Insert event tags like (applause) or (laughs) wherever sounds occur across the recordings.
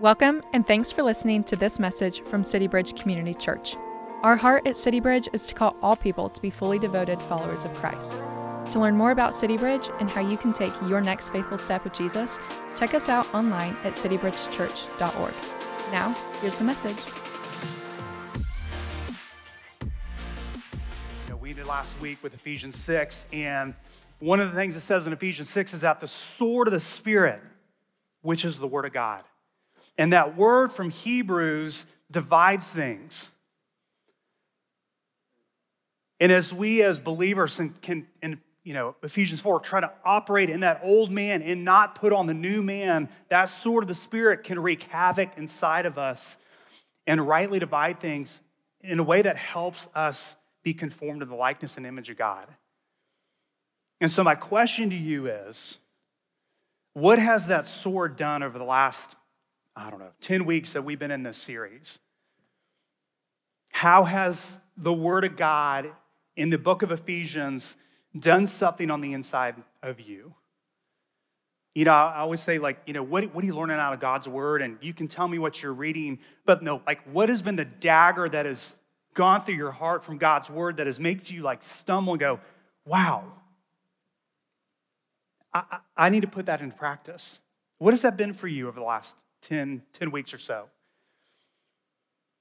Welcome, and thanks for listening to this message from City Bridge Community Church. Our heart at City Bridge is to call all people to be fully devoted followers of Christ. To learn more about City Bridge and how you can take your next faithful step with Jesus, check us out online at citybridgechurch.org. Now, here's the message. You know, we did last week with Ephesians 6, and one of the things it says in Ephesians 6 is that the sword of the Spirit, which is the Word of God. And that word from Hebrews divides things. And as we as believers can, in you know, Ephesians 4, try to operate in that old man and not put on the new man, that sword of the Spirit can wreak havoc inside of us and rightly divide things in a way that helps us be conformed to the likeness and image of God. And so, my question to you is what has that sword done over the last I don't know, 10 weeks that we've been in this series. How has the Word of God in the book of Ephesians done something on the inside of you? You know, I always say, like, you know, what, what are you learning out of God's Word? And you can tell me what you're reading, but no, like, what has been the dagger that has gone through your heart from God's Word that has made you, like, stumble and go, wow, I, I, I need to put that into practice? What has that been for you over the last 10, 10 weeks or so.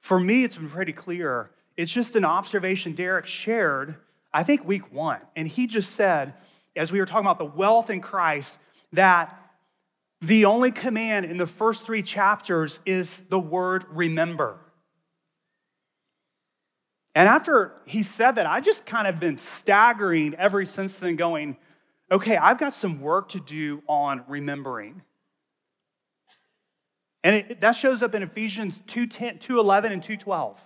For me, it's been pretty clear. It's just an observation Derek shared, I think, week one. And he just said, as we were talking about the wealth in Christ, that the only command in the first three chapters is the word remember. And after he said that, I just kind of been staggering ever since then, going, okay, I've got some work to do on remembering. And it, that shows up in Ephesians 2.10, 2.11 and 2.12.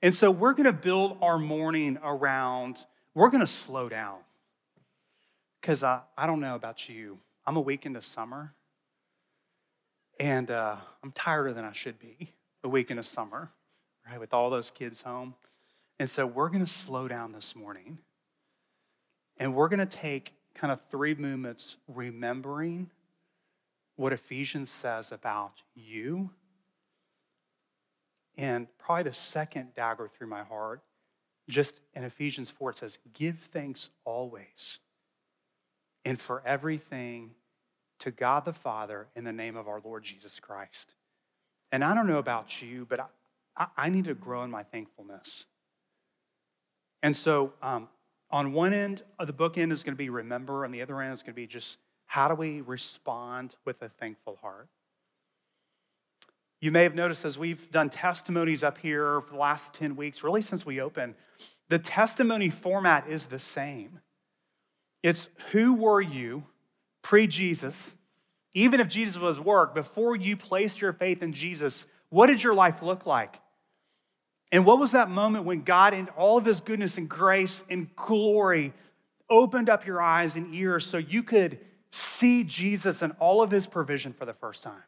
And so we're going to build our morning around, we're going to slow down. Because I, I don't know about you. I'm a week into summer. And uh, I'm tireder than I should be a week into summer, right, with all those kids home. And so we're going to slow down this morning. And we're going to take kind of three movements remembering what Ephesians says about you. And probably the second dagger through my heart, just in Ephesians 4, it says, Give thanks always and for everything to God the Father in the name of our Lord Jesus Christ. And I don't know about you, but I, I need to grow in my thankfulness. And so, um, on one end of the book end is going to be remember, and the other end is going to be just how do we respond with a thankful heart? You may have noticed as we've done testimonies up here for the last 10 weeks, really since we opened, the testimony format is the same. It's who were you pre Jesus? Even if Jesus was work, before you placed your faith in Jesus, what did your life look like? And what was that moment when God, in all of his goodness and grace and glory, opened up your eyes and ears so you could see Jesus and all of his provision for the first time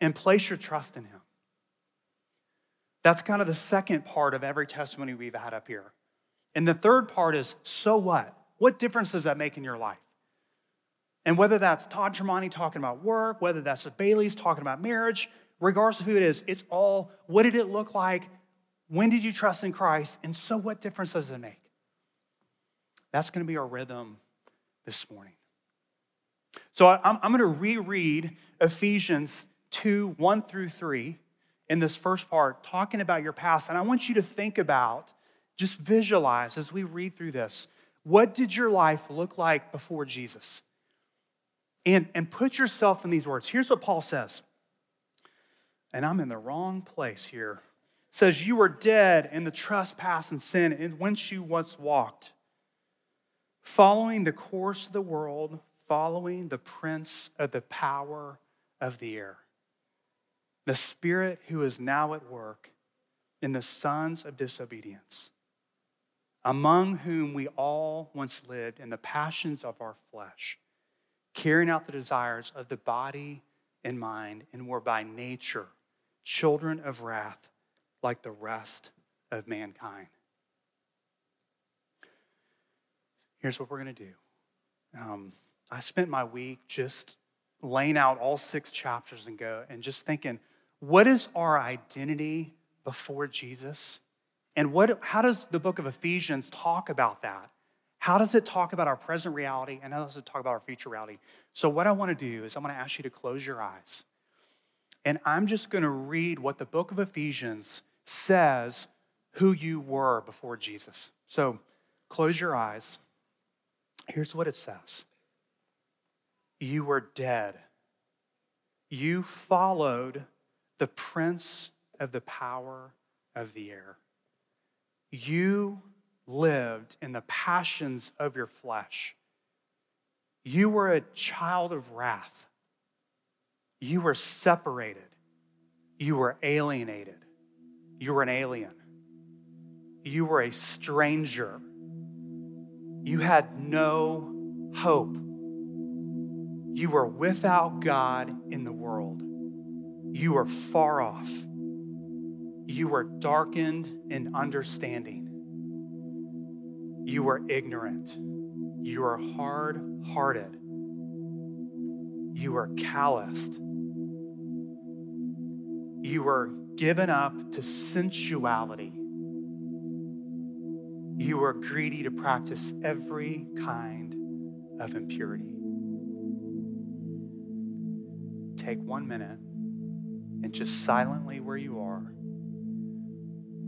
and place your trust in him. That's kind of the second part of every testimony we've had up here. And the third part is so what? What difference does that make in your life? And whether that's Todd Tremonti talking about work, whether that's the Bailey's talking about marriage, regardless of who it is, it's all what did it look like? When did you trust in Christ? And so what difference does it make? That's going to be our rhythm this morning. So I'm, I'm going to reread Ephesians 2 1 through 3 in this first part, talking about your past. And I want you to think about, just visualize as we read through this, what did your life look like before Jesus? And, and put yourself in these words. Here's what Paul says. And I'm in the wrong place here. It says, You were dead in the trespass and sin in which you once walked, following the course of the world following the prince of the power of the air, the spirit who is now at work in the sons of disobedience, among whom we all once lived in the passions of our flesh, carrying out the desires of the body and mind, and were by nature children of wrath like the rest of mankind. Here's what we're going to do. Um, I spent my week just laying out all six chapters and go and just thinking, what is our identity before Jesus? And what, how does the book of Ephesians talk about that? How does it talk about our present reality and how does it talk about our future reality? So, what I want to do is I'm going to ask you to close your eyes. And I'm just going to read what the book of Ephesians says who you were before Jesus. So, close your eyes. Here's what it says You were dead. You followed the prince of the power of the air. You lived in the passions of your flesh. You were a child of wrath. You were separated. You were alienated. You were an alien. You were a stranger. You had no hope. You were without God in the world. You were far off. You were darkened in understanding. You were ignorant. You were hard hearted. You were calloused. You were given up to sensuality. You were greedy to practice every kind of impurity. Take one minute and just silently where you are,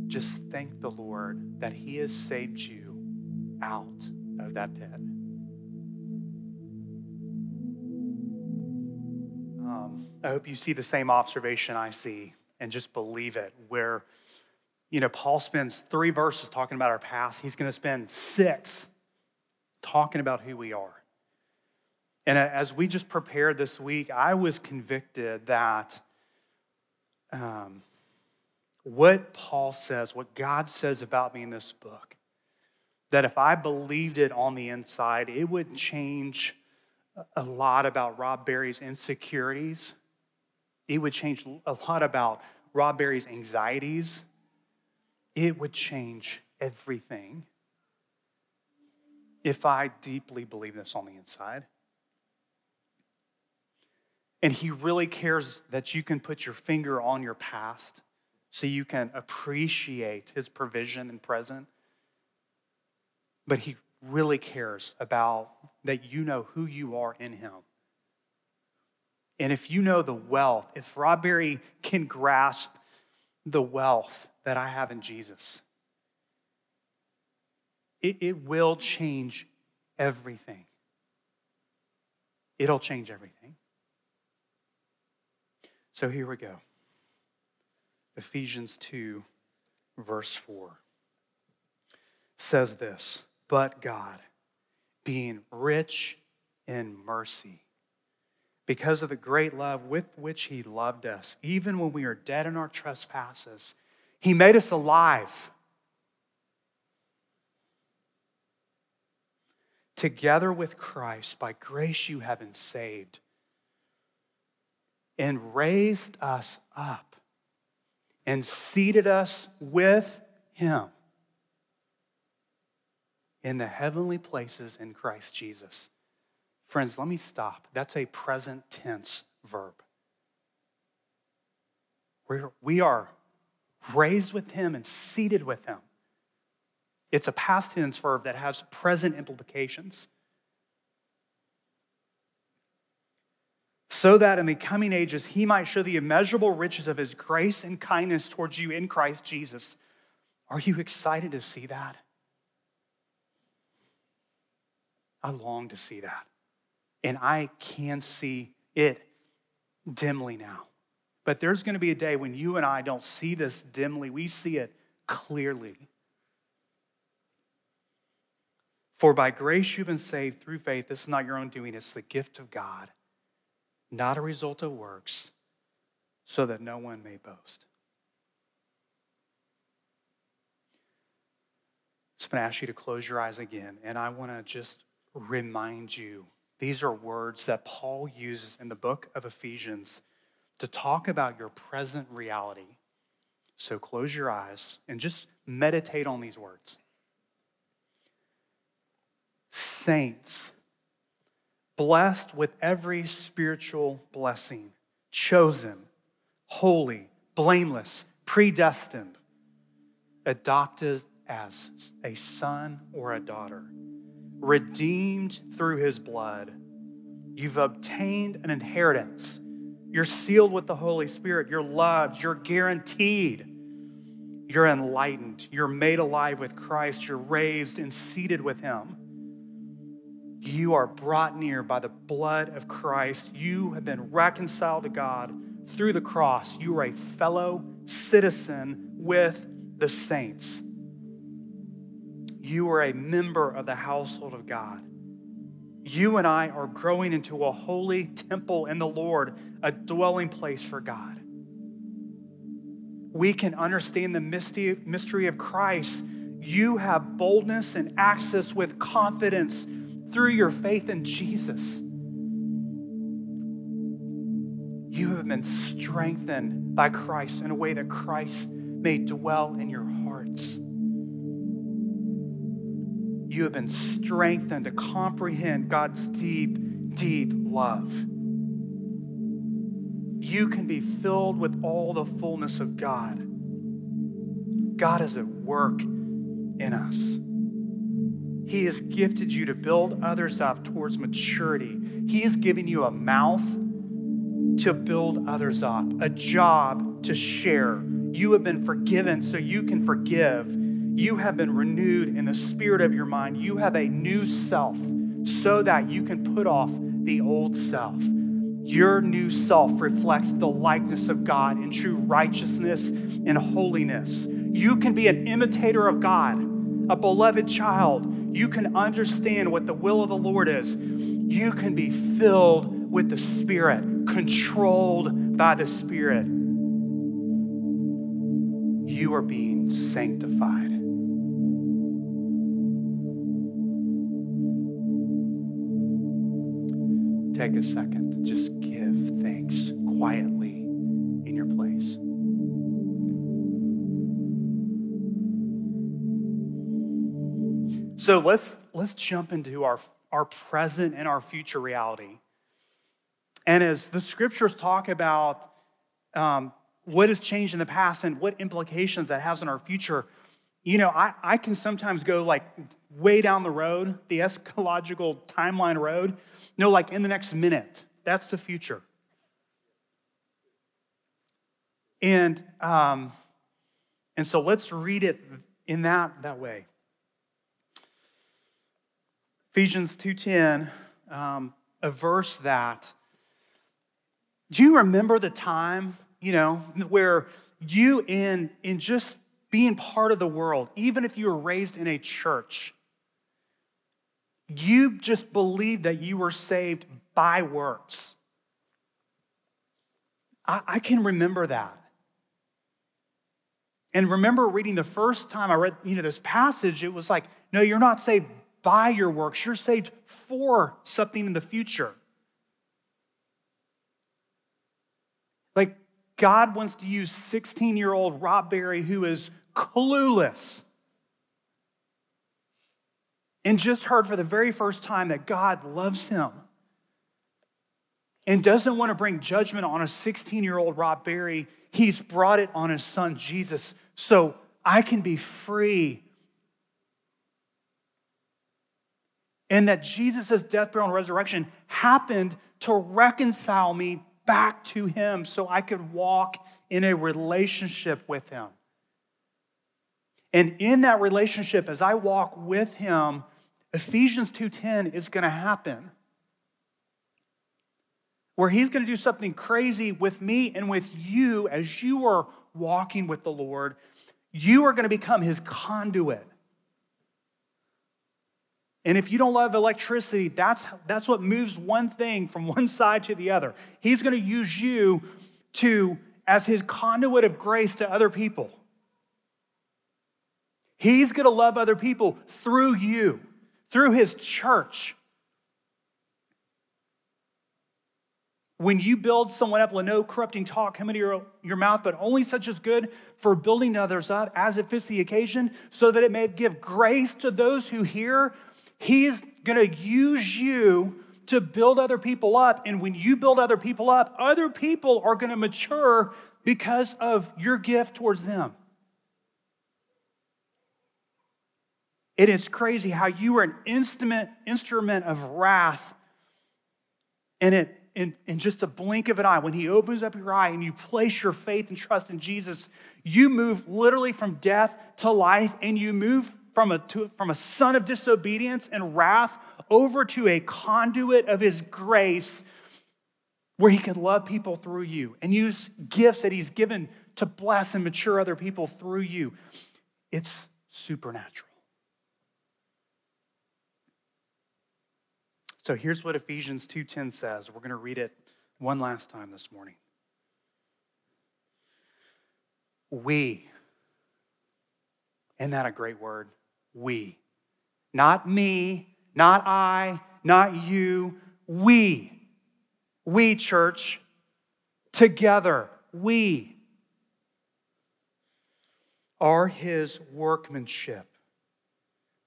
just thank the Lord that He has saved you out of that pit. Um, I hope you see the same observation I see and just believe it, where, you know, Paul spends three verses talking about our past. He's going to spend six talking about who we are. And as we just prepared this week, I was convicted that um, what Paul says, what God says about me in this book, that if I believed it on the inside, it would change a lot about Rob Barry's insecurities. It would change a lot about Rob Barry's anxieties. It would change everything if I deeply believe this on the inside. And he really cares that you can put your finger on your past so you can appreciate his provision and present but he really cares about that you know who you are in him. And if you know the wealth, if Rob Barry can grasp the wealth that I have in Jesus, it, it will change everything. It'll change everything. So here we go Ephesians 2, verse 4 says this but God, being rich in mercy. Because of the great love with which He loved us, even when we are dead in our trespasses, He made us alive. Together with Christ, by grace you have been saved, and raised us up and seated us with Him in the heavenly places in Christ Jesus. Friends, let me stop. That's a present tense verb. We're, we are raised with him and seated with him. It's a past tense verb that has present implications. So that in the coming ages he might show the immeasurable riches of his grace and kindness towards you in Christ Jesus. Are you excited to see that? I long to see that. And I can see it dimly now. But there's going to be a day when you and I don't see this dimly, we see it clearly. For by grace you've been saved through faith. This is not your own doing, it's the gift of God, not a result of works, so that no one may boast. So I'm going to ask you to close your eyes again, and I want to just remind you. These are words that Paul uses in the book of Ephesians to talk about your present reality. So close your eyes and just meditate on these words. Saints, blessed with every spiritual blessing, chosen, holy, blameless, predestined, adopted as a son or a daughter, redeemed through his blood. You've obtained an inheritance. You're sealed with the Holy Spirit. You're loved. You're guaranteed. You're enlightened. You're made alive with Christ. You're raised and seated with him. You are brought near by the blood of Christ. You have been reconciled to God through the cross. You are a fellow citizen with the saints. You are a member of the household of God. You and I are growing into a holy temple in the Lord, a dwelling place for God. We can understand the mystery of Christ. You have boldness and access with confidence through your faith in Jesus. You have been strengthened by Christ in a way that Christ may dwell in your hearts. You have been strengthened to comprehend God's deep, deep love. You can be filled with all the fullness of God. God is at work in us. He has gifted you to build others up towards maturity. He has given you a mouth to build others up, a job to share. You have been forgiven so you can forgive. You have been renewed in the spirit of your mind. You have a new self so that you can put off the old self. Your new self reflects the likeness of God in true righteousness and holiness. You can be an imitator of God, a beloved child you can understand what the will of the Lord is. You can be filled with the Spirit, controlled by the Spirit. You are being sanctified. Take a second to just give thanks quietly in your place. So let's, let's jump into our, our present and our future reality. And as the scriptures talk about um, what has changed in the past and what implications that has on our future, you know, I, I can sometimes go like way down the road, the eschatological timeline road, know, like in the next minute. That's the future. And, um, and so let's read it in that, that way. Ephesians 2:10, um, a verse that do you remember the time, you know, where you in in just being part of the world, even if you were raised in a church, you just believed that you were saved by works. I, I can remember that. And remember reading the first time I read, you know, this passage, it was like, no, you're not saved by your works. You're saved for something in the future. Like, God wants to use 16 year old Rob Barry, who is clueless, and just heard for the very first time that God loves him and doesn't want to bring judgment on a 16 year old Rob Barry. He's brought it on his son Jesus so I can be free and that Jesus' death, burial, and resurrection happened to reconcile me back to Him so I could walk in a relationship with Him. And in that relationship, as I walk with Him, Ephesians 2:10 is going to happen. Where he's going to do something crazy with me and with you as you are walking with the Lord. You are going to become his conduit. And if you don't love electricity, that's, that's what moves one thing from one (laughs) side to the other. He's going to use you to as his conduit of grace to other people. He's going to love other people through you, through his church. When you build someone up, let no corrupting talk come into your, your mouth, but only such as good for building others up as it fits the occasion, so that it may give grace to those who hear. He is going to use you to build other people up. And when you build other people up, other people are going to mature because of your gift towards them. It is crazy how you are an instrument, instrument of wrath, and it in, in just a blink of an eye, when he opens up your eye and you place your faith and trust in Jesus, you move literally from death to life, and you move from a, to, from a son of disobedience and wrath over to a conduit of his grace where he can love people through you and use gifts that he's given to bless and mature other people through you. It's supernatural. So here's what Ephesians 2:10 says. We're going to read it one last time this morning. We. Isn't that a great word? We. Not me, not I, not you. We. We, church, together, we are his workmanship,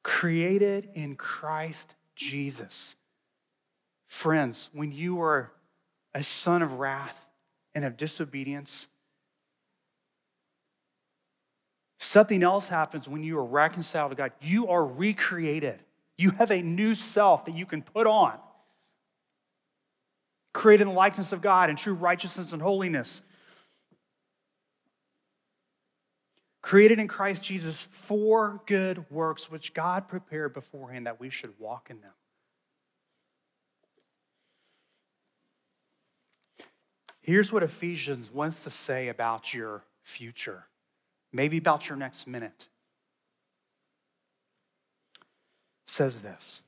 created in Christ Jesus Friends, when you are a son of wrath and of disobedience, something else happens when you are reconciled to God. You are recreated. You have a new self that you can put on, created in the likeness of God in true righteousness and holiness. Created in Christ Jesus for good works, which God prepared beforehand that we should walk in them. Here's what Ephesians wants to say about your future, maybe about your next minute. Says this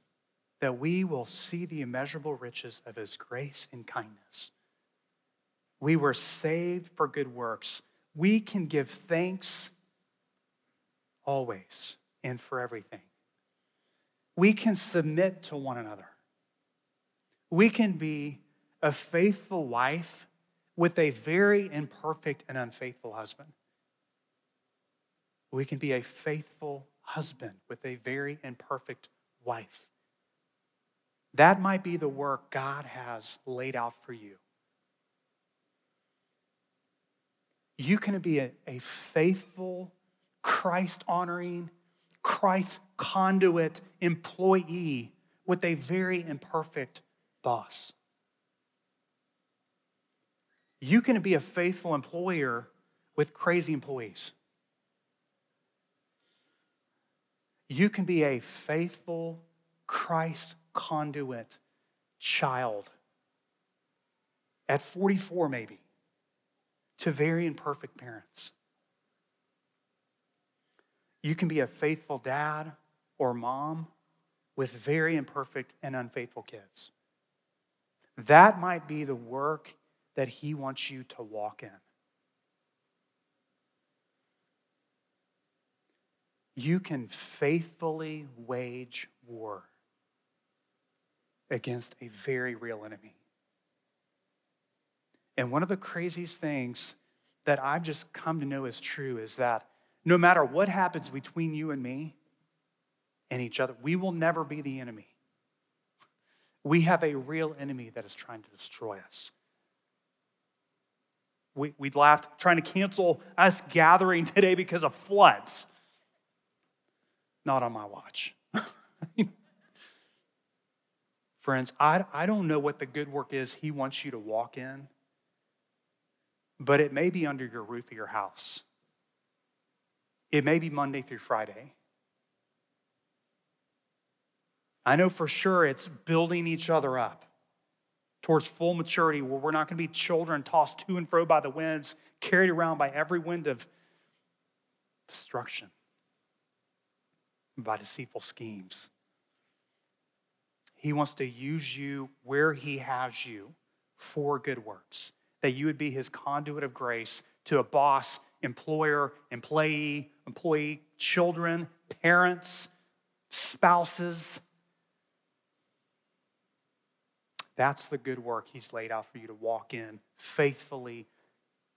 that we will see the immeasurable riches of his grace and kindness. We were saved for good works. We can give thanks always and for everything. We can submit to one another. We can be a faithful wife with a very imperfect and unfaithful husband. We can be a faithful husband with a very imperfect wife. That might be the work God has laid out for you. You can be a, a faithful, Christ honoring, Christ conduit employee with a very imperfect boss. You can be a faithful employer with crazy employees. You can be a faithful Christ conduit child at 44, maybe, to very imperfect parents. You can be a faithful dad or mom with very imperfect and unfaithful kids. That might be the work that He wants you to walk in. You can faithfully wage war against a very real enemy. And one of the craziest things that I've just come to know is true is that no matter what happens between you and me and each other, we will never be the enemy. We have a real enemy that is trying to destroy us we, we laughed trying to cancel us gathering today because of floods. Not on my watch. (laughs) Friends, I, I don't know what the good work is He wants you to walk in, but it may be under your roof of your house. It may be Monday through Friday. I know for sure it's building each other up towards full maturity where we're not going to be children tossed to and fro by the winds, carried around by every wind of destruction, by deceitful schemes. He wants to use you where He has you for good works, that you would be His conduit of grace to a boss, employer, employee, employee, children, parents, spouses That's the good work He's laid out for you to walk in faithfully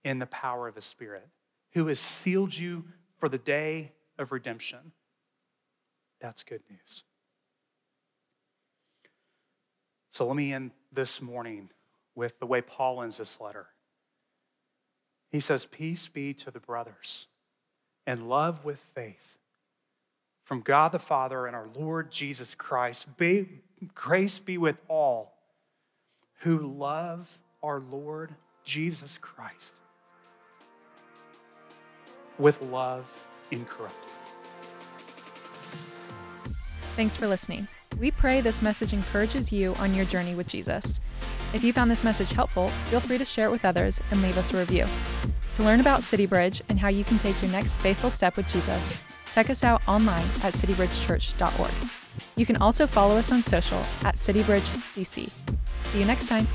in the power of His Spirit, who has sealed you for the day of redemption. That's good news. So let me end this morning with the way Paul ends this letter. He says, Peace be to the brothers and love with faith from God the Father and our Lord Jesus Christ. Be, grace be with all who love our Lord Jesus Christ with love incorruptible. Thanks for listening. We pray this message encourages you on your journey with Jesus. If you found this message helpful, feel free to share it with others and leave us a review. To learn about City Bridge and how you can take your next faithful step with Jesus, check us out online at citybridgechurch.org. You can also follow us on social at CityBridgeCC. See you next time.